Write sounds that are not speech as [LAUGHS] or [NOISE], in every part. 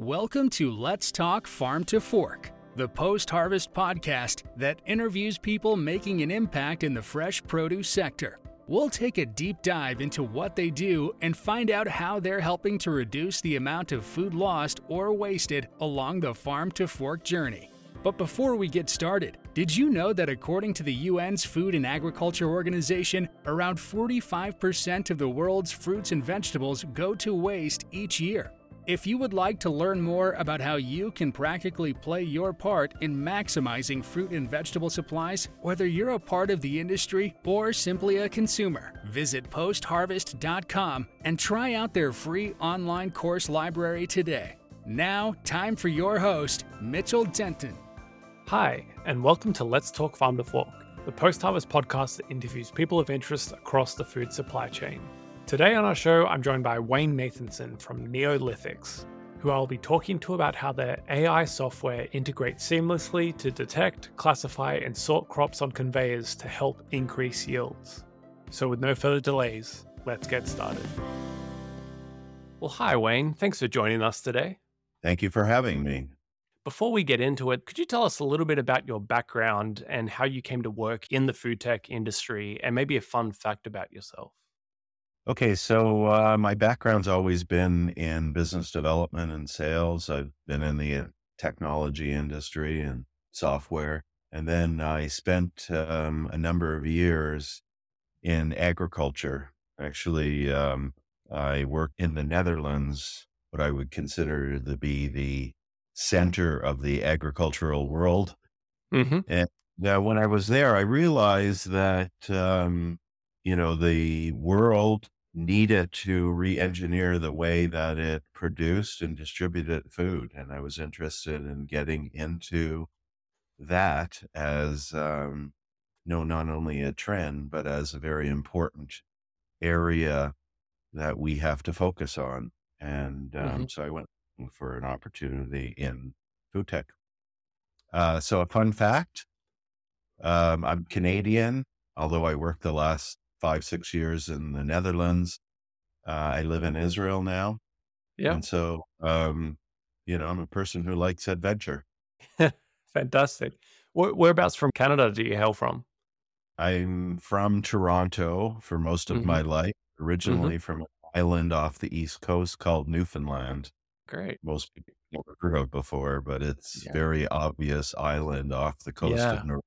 Welcome to Let's Talk Farm to Fork, the post harvest podcast that interviews people making an impact in the fresh produce sector. We'll take a deep dive into what they do and find out how they're helping to reduce the amount of food lost or wasted along the farm to fork journey. But before we get started, did you know that according to the UN's Food and Agriculture Organization, around 45% of the world's fruits and vegetables go to waste each year? If you would like to learn more about how you can practically play your part in maximizing fruit and vegetable supplies, whether you're a part of the industry or simply a consumer, visit postharvest.com and try out their free online course library today. Now, time for your host, Mitchell Denton. Hi, and welcome to Let's Talk Farm to Fork, the post harvest podcast that interviews people of interest across the food supply chain. Today on our show, I'm joined by Wayne Nathanson from Neolithics, who I'll be talking to about how their AI software integrates seamlessly to detect, classify, and sort crops on conveyors to help increase yields. So, with no further delays, let's get started. Well, hi, Wayne. Thanks for joining us today. Thank you for having me. Before we get into it, could you tell us a little bit about your background and how you came to work in the food tech industry and maybe a fun fact about yourself? Okay, so uh, my background's always been in business development and sales. I've been in the uh, technology industry and software. And then I spent um, a number of years in agriculture. Actually, um, I worked in the Netherlands, what I would consider to be the center of the agricultural world. Mm-hmm. And uh, when I was there, I realized that um, you know, the world needed to re-engineer the way that it produced and distributed food. And I was interested in getting into that as, um, you know, not only a trend, but as a very important area that we have to focus on. And um, mm-hmm. so I went for an opportunity in food tech. Uh, so a fun fact, um, I'm Canadian, although I worked the last five, six years in the Netherlands. Uh, I live in Israel now. Yeah. And so, um, you know, I'm a person who likes adventure. [LAUGHS] Fantastic. Where, whereabouts from Canada do you hail from? I'm from Toronto for most of mm-hmm. my life, originally mm-hmm. from an island off the East Coast called Newfoundland. Great. Most people never heard of before, but it's yeah. very obvious island off the coast yeah. of North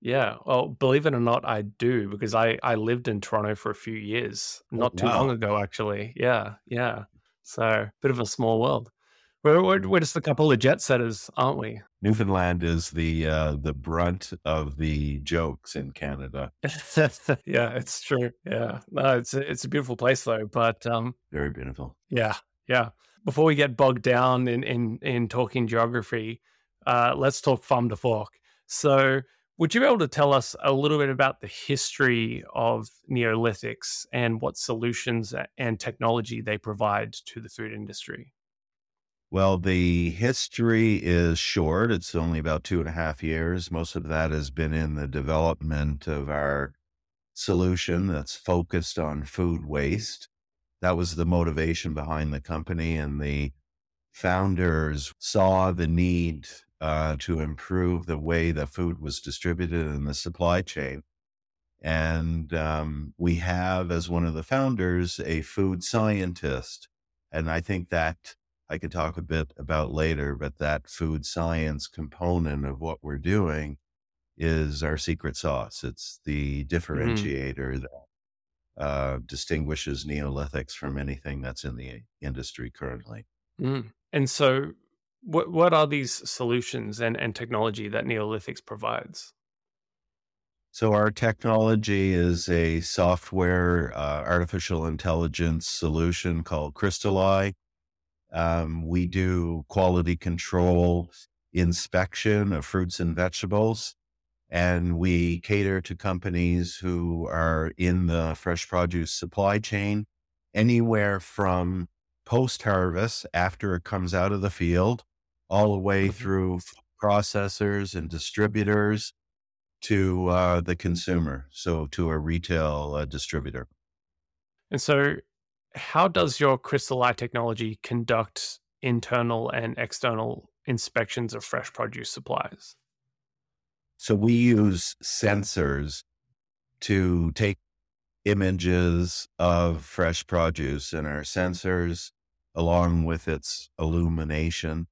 yeah. Well, believe it or not, I do because I, I lived in Toronto for a few years, oh, not too long ago, actually. Yeah. Yeah. So, bit of a small world. We're, we're, we're just a couple of jet setters, aren't we? Newfoundland is the uh, the brunt of the jokes in Canada. [LAUGHS] yeah, it's true. Yeah, no, it's a, it's a beautiful place though. But um, very beautiful. Yeah, yeah. Before we get bogged down in in, in talking geography, uh, let's talk farm to fork. So would you be able to tell us a little bit about the history of Neolithics and what solutions and technology they provide to the food industry? Well, the history is short. It's only about two and a half years. Most of that has been in the development of our solution that's focused on food waste. That was the motivation behind the company, and the founders saw the need uh, to improve the way the food was distributed in the supply chain. And um, we have, as one of the founders, a food scientist. And I think that I could talk a bit about later, but that food science component of what we're doing is our secret sauce. It's the mm-hmm. differentiator mm. that uh, distinguishes Neolithics from anything that's in the industry currently. Mm. And so, what what are these solutions and, and technology that Neolithics provides? So our technology is a software uh, artificial intelligence solution called Crystaleye. Um, we do quality control inspection of fruits and vegetables, and we cater to companies who are in the fresh produce supply chain, anywhere from post harvest after it comes out of the field all the way mm-hmm. through processors and distributors to uh, the consumer, so to a retail uh, distributor. And so, how does your Crystaleye technology conduct internal and external inspections of fresh produce supplies? So we use sensors to take images of fresh produce, and our sensors, along with its illumination,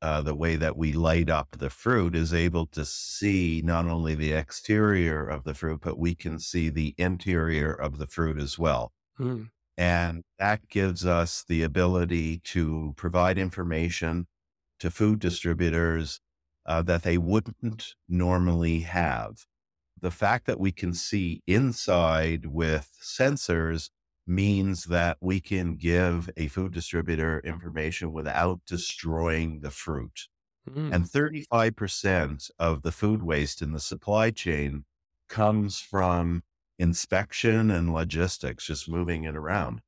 uh, the way that we light up the fruit, is able to see not only the exterior of the fruit, but we can see the interior of the fruit as well. Mm. And that gives us the ability to provide information to food distributors uh, that they wouldn't normally have. The fact that we can see inside with sensors means that we can give a food distributor information without destroying the fruit. Mm. And 35% of the food waste in the supply chain comes from inspection and logistics, just moving it around.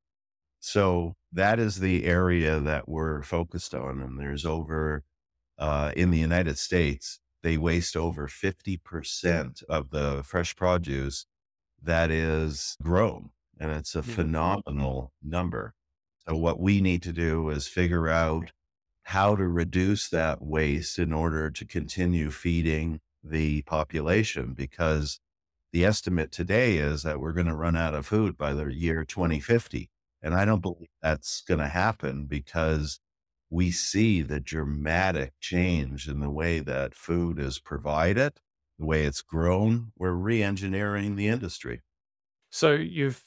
So that is the area that we're focused on. And there's over, uh, in the United States, they waste over 50% of the fresh produce that is grown. And it's a phenomenal number. So what we need to do is figure out how to reduce that waste in order to continue feeding the population because the estimate today is that we're going to run out of food by the year 2050. And I don't believe that's going to happen because we see the dramatic change in the way that food is provided, the way it's grown. We're re engineering the industry. So you've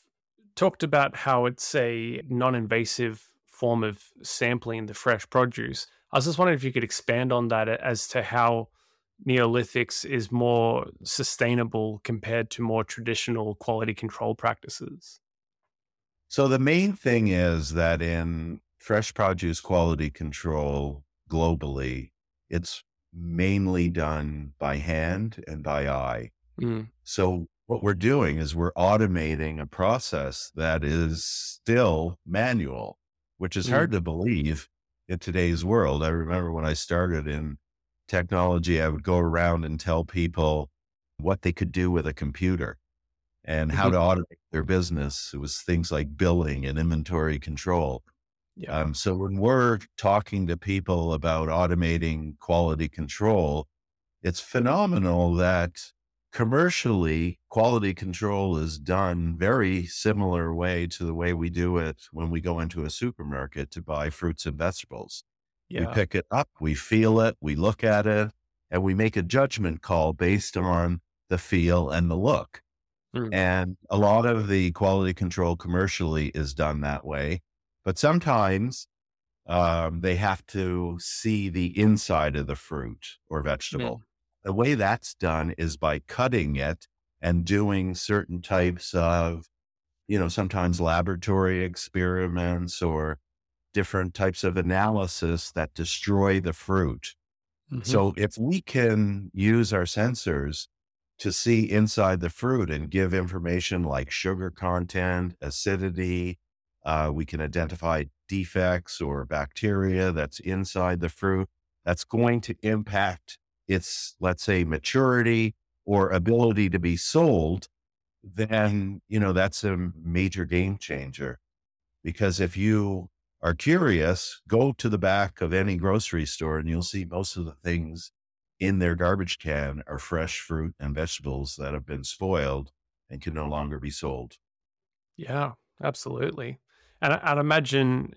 talked about how it's a non invasive form of sampling the fresh produce. I was just wondering if you could expand on that as to how Neolithics is more sustainable compared to more traditional quality control practices? So, the main thing is that in fresh produce quality control globally, it's mainly done by hand and by eye. Mm. So, what we're doing is we're automating a process that is still manual, which is mm. hard to believe in today's world. I remember when I started in technology, I would go around and tell people what they could do with a computer and how to mm-hmm. automate their business. It was things like billing and inventory control. Yeah. Um, so when we're talking to people about automating quality control, it's phenomenal that commercially quality control is done very similar way to the way we do it when we go into a supermarket to buy fruits and vegetables. Yeah. We pick it up, we feel it, we look at it, and we make a judgment call based on the feel and the look. Mm. And a lot of the quality control commercially is done that way. But sometimes um, they have to see the inside of the fruit or vegetable. Mm. The way that's done is by cutting it and doing certain types of, you know, sometimes laboratory experiments or different types of analysis that destroy the fruit. Mm-hmm. So if we can use our sensors to see inside the fruit and give information like sugar content, acidity, uh, we can identify defects or bacteria that's inside the fruit that's going to impact its, let's say, maturity or ability to be sold, then, you know, that's a major game changer. Because if you are curious, go to the back of any grocery store and you'll see most of the things in their garbage can are fresh fruit and vegetables that have been spoiled and can no longer be sold. Yeah, absolutely. And I, would imagine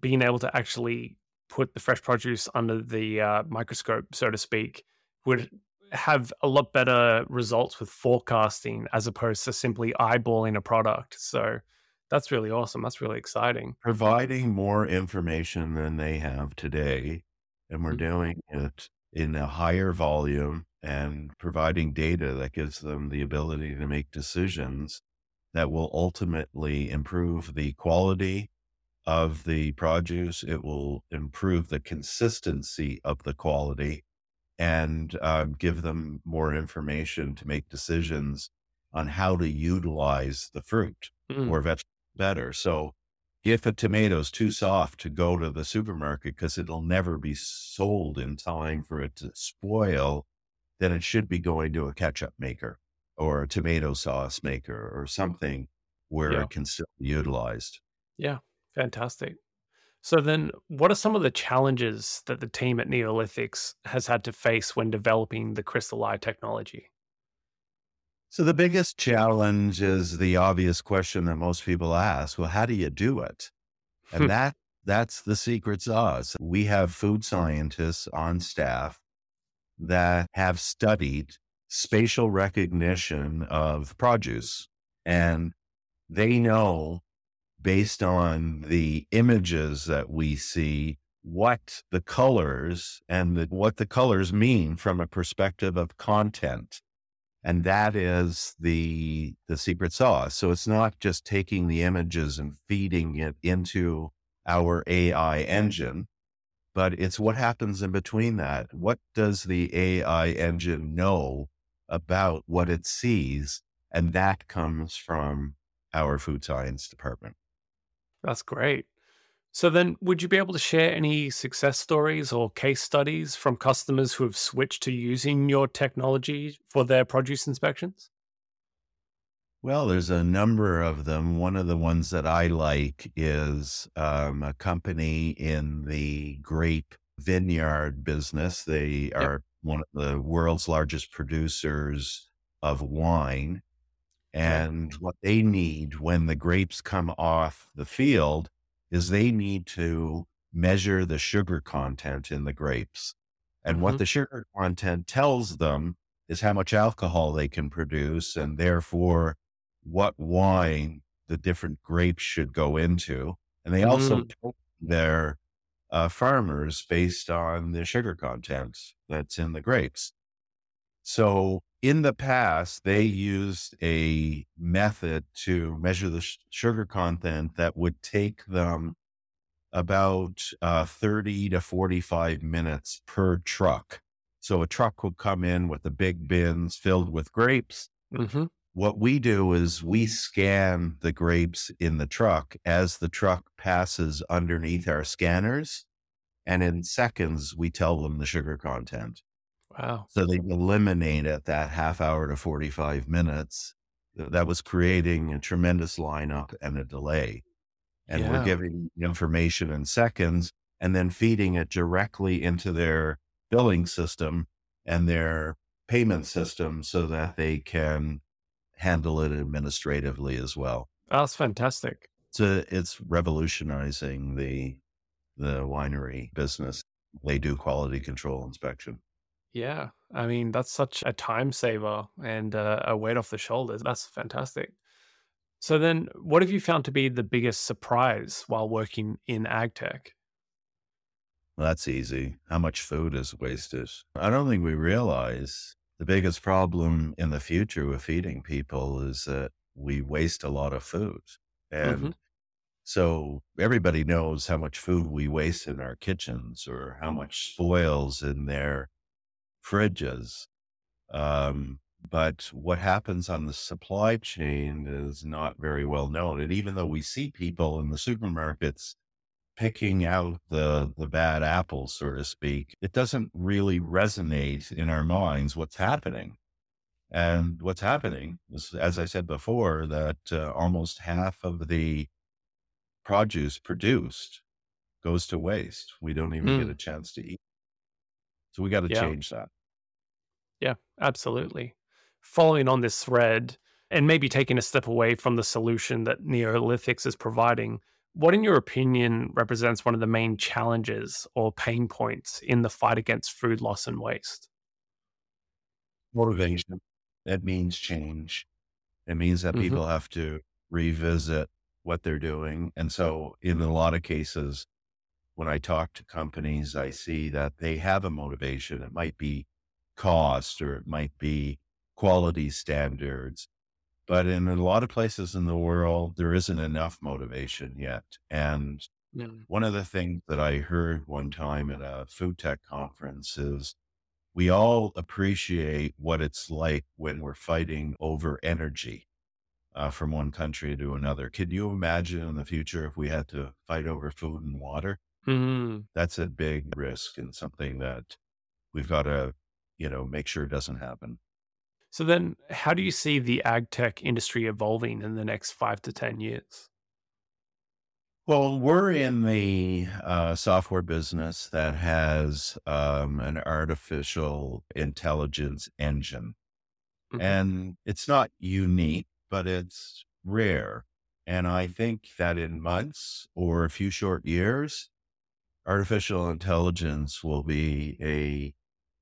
being able to actually put the fresh produce under the uh, microscope, so to speak, would have a lot better results with forecasting as opposed to simply eyeballing a product. So that's really awesome. That's really exciting. Providing more information than they have today. And we're mm-hmm. doing it in a higher volume and providing data that gives them the ability to make decisions that will ultimately improve the quality of the produce. It will improve the consistency of the quality and uh, give them more information to make decisions on how to utilize the fruit mm. or vegetable better. So if a tomato is too soft to go to the supermarket because it'll never be sold in time for it to spoil, then it should be going to a ketchup maker or a tomato sauce maker or something where yeah. it can still be utilized. Yeah, fantastic. So then what are some of the challenges that the team at Neolithics has had to face when developing the crystal eye technology? So the biggest challenge is the obvious question that most people ask, well, how do you do it? And hmm. that that's the secret sauce. We have food scientists on staff that have studied spatial recognition of produce and they know based on the images that we see what the colors and the, what the colors mean from a perspective of content. And that is the the secret sauce. So it's not just taking the images and feeding it into our ai engine but it's what happens in between that. What does the ai engine know about what it sees? And that comes from our food science department that's great. So then would you be able to share any success stories or case studies from customers who have switched to using your technology for their produce inspections? Well, there's a number of them. One of the ones that I like is um, a company in the grape vineyard business. They are yep. one of the world's largest producers of wine. And what they need when the grapes come off the field is they need to measure the sugar content in the grapes. And mm-hmm. what the sugar content tells them is how much alcohol they can produce and therefore what wine the different grapes should go into. And they also mm. tell their uh, farmers based on the sugar content that's in the grapes. So in the past, they used a method to measure the sh- sugar content that would take them about uh, 30 to 45 minutes per truck. So a truck would come in with the big bins filled with grapes. Mm-hmm. What we do is we scan the grapes in the truck as the truck passes underneath our scanners. And in seconds, we tell them the sugar content. Wow. So they eliminated that half hour to 45 minutes. That was creating a tremendous lineup and a delay. And yeah. we're giving information in seconds and then feeding it directly into their billing system and their payment system so that they can handle it administratively as well. Oh, that's fantastic. So it's revolutionizing the the winery business. They do quality control inspection. Yeah. I mean, that's such a time saver and uh, a weight off the shoulders. That's fantastic. So then what have you found to be the biggest surprise while working in ag tech? Well, that's easy. How much food is wasted? I don't think we realize the biggest problem in the future with feeding people is that we waste a lot of food. And mm-hmm. so everybody knows how much food we waste in our kitchens or how much spoils in their fridges. Um, but what happens on the supply chain is not very well known. And even though we see people in the supermarkets picking out the the bad apples, so to speak, it doesn't really resonate in our minds what's happening. And what's happening is, as I said before, that uh, almost half of the produce produced goes to waste. We don't even mm. get a chance to eat. So we got to yeah. change that. Yeah, absolutely. Following on this thread and maybe taking a step away from the solution that Neolithics is providing, what, in your opinion, represents one of the main challenges or pain points in the fight against food loss and waste? Motivation. That means change. It means that mm-hmm. people have to revisit what they're doing. And so, in a lot of cases, when I talk to companies, I see that they have a motivation. It might be cost or it might be quality standards. But in a lot of places in the world, there isn't enough motivation yet. And one of the things that I heard one time at a food tech conference is we all appreciate what it's like when we're fighting over energy uh, from one country to another. Can you imagine in the future if we had to fight over food and water? Mm-hmm. That's a big risk and something that we've got to you know, make sure it doesn't happen. So then how do you see the ag tech industry evolving in the next five to 10 years? Well, we're in the uh, software business that has um, an artificial intelligence engine. Mm-hmm. And it's not unique, but it's rare. And I think that in months or a few short years, artificial intelligence will be a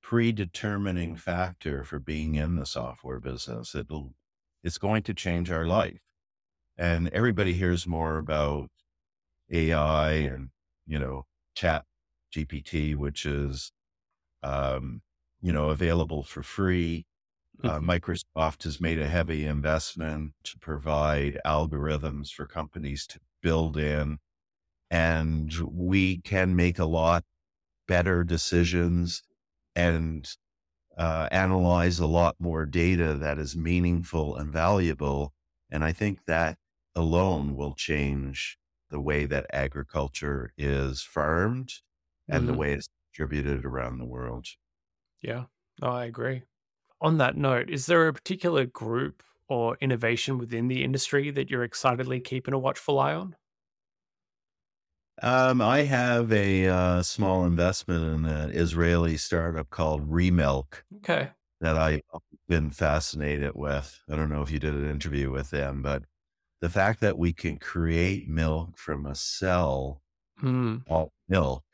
predetermining factor for being in the software business. It'll, it's going to change our life. And everybody hears more about AI and, you know, chat GPT, which is, um, you know, available for free. Uh. [LAUGHS] Microsoft has made a heavy investment to provide algorithms for companies to build in, and we can make a lot better decisions and uh, analyze a lot more data that is meaningful and valuable. And I think that alone will change the way that agriculture is farmed and mm-hmm. the way it's distributed around the world. Yeah, no, I agree. On that note, is there a particular group or innovation within the industry that you're excitedly keeping a watchful eye on? Um, I have a uh, small investment in an Israeli startup called Remilk. Okay. That I've been fascinated with. I don't know if you did an interview with them, but the fact that we can create milk from a cell, mm. all milk,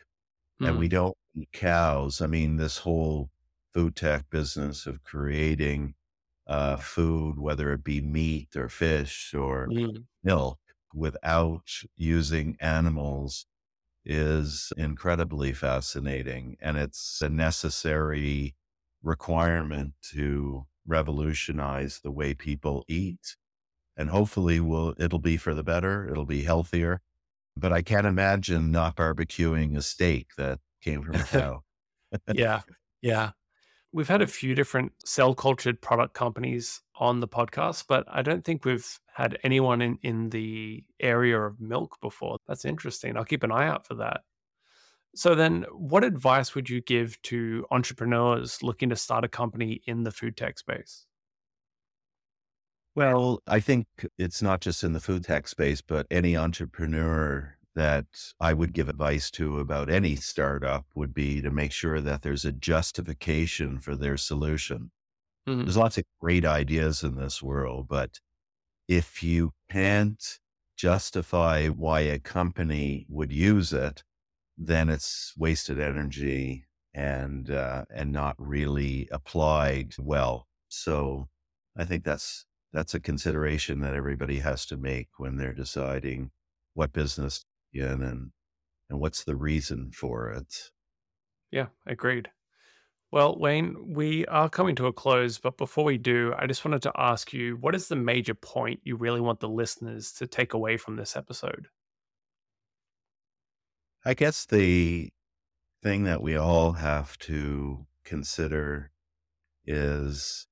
mm. and we don't eat cows. I mean, this whole food tech business of creating uh, food, whether it be meat or fish or mm. milk, without using animals is incredibly fascinating. And it's a necessary requirement to revolutionize the way people eat and hopefully will it'll be for the better. It'll be healthier. But I can't imagine not barbecuing a steak that came from a [LAUGHS] cow. yeah. [LAUGHS] Yeah. We've had a few different cell cultured product companies on the podcast, but I don't think we've had anyone in, in the area of milk before. That's interesting. I'll keep an eye out for that. So, then what advice would you give to entrepreneurs looking to start a company in the food tech space? Well, I think it's not just in the food tech space, but any entrepreneur that I would give advice to about any startup would be to make sure that there's a justification for their solution. Mm-hmm. There's lots of great ideas in this world, but if you can't justify why a company would use it, then it's wasted energy and uh, and not really applied well. So I think that's that's a consideration that everybody has to make when they're deciding what business in and and what's the reason for it. Yeah, agreed. Well, Wayne, we are coming to a close, but before we do, I just wanted to ask you what is the major point you really want the listeners to take away from this episode? I guess the thing that we all have to consider is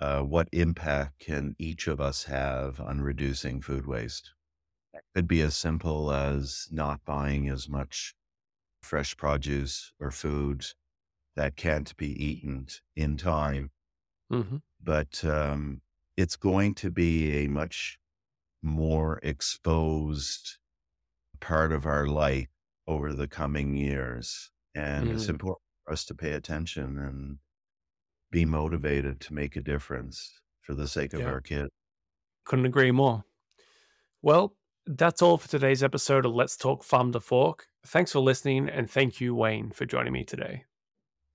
uh, what impact can each of us have on reducing food waste? It could be as simple as not buying as much fresh produce or food that can't be eaten in time. Mm-hmm. But um, it's going to be a much more exposed part of our life over the coming years. And mm. it's important for us to pay attention and be motivated to make a difference for the sake of yeah. our kids. Couldn't agree more. Well, that's all for today's episode of Let's Talk Farm to Fork. Thanks for listening, and thank you, Wayne, for joining me today.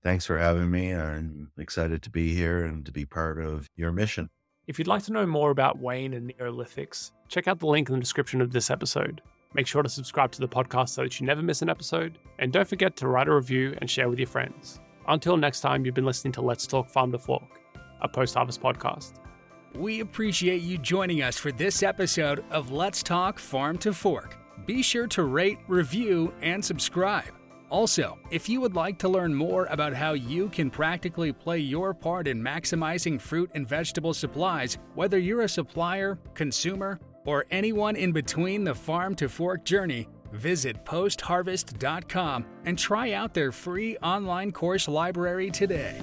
Thanks for having me. I'm excited to be here and to be part of your mission. If you'd like to know more about Wayne and Neolithics, check out the link in the description of this episode. Make sure to subscribe to the podcast so that you never miss an episode, and don't forget to write a review and share with your friends. Until next time, you've been listening to Let's Talk Farm to Fork, a post harvest podcast. We appreciate you joining us for this episode of Let's Talk Farm to Fork. Be sure to rate, review, and subscribe. Also, if you would like to learn more about how you can practically play your part in maximizing fruit and vegetable supplies, whether you're a supplier, consumer, or anyone in between the farm to fork journey, Visit postharvest.com and try out their free online course library today.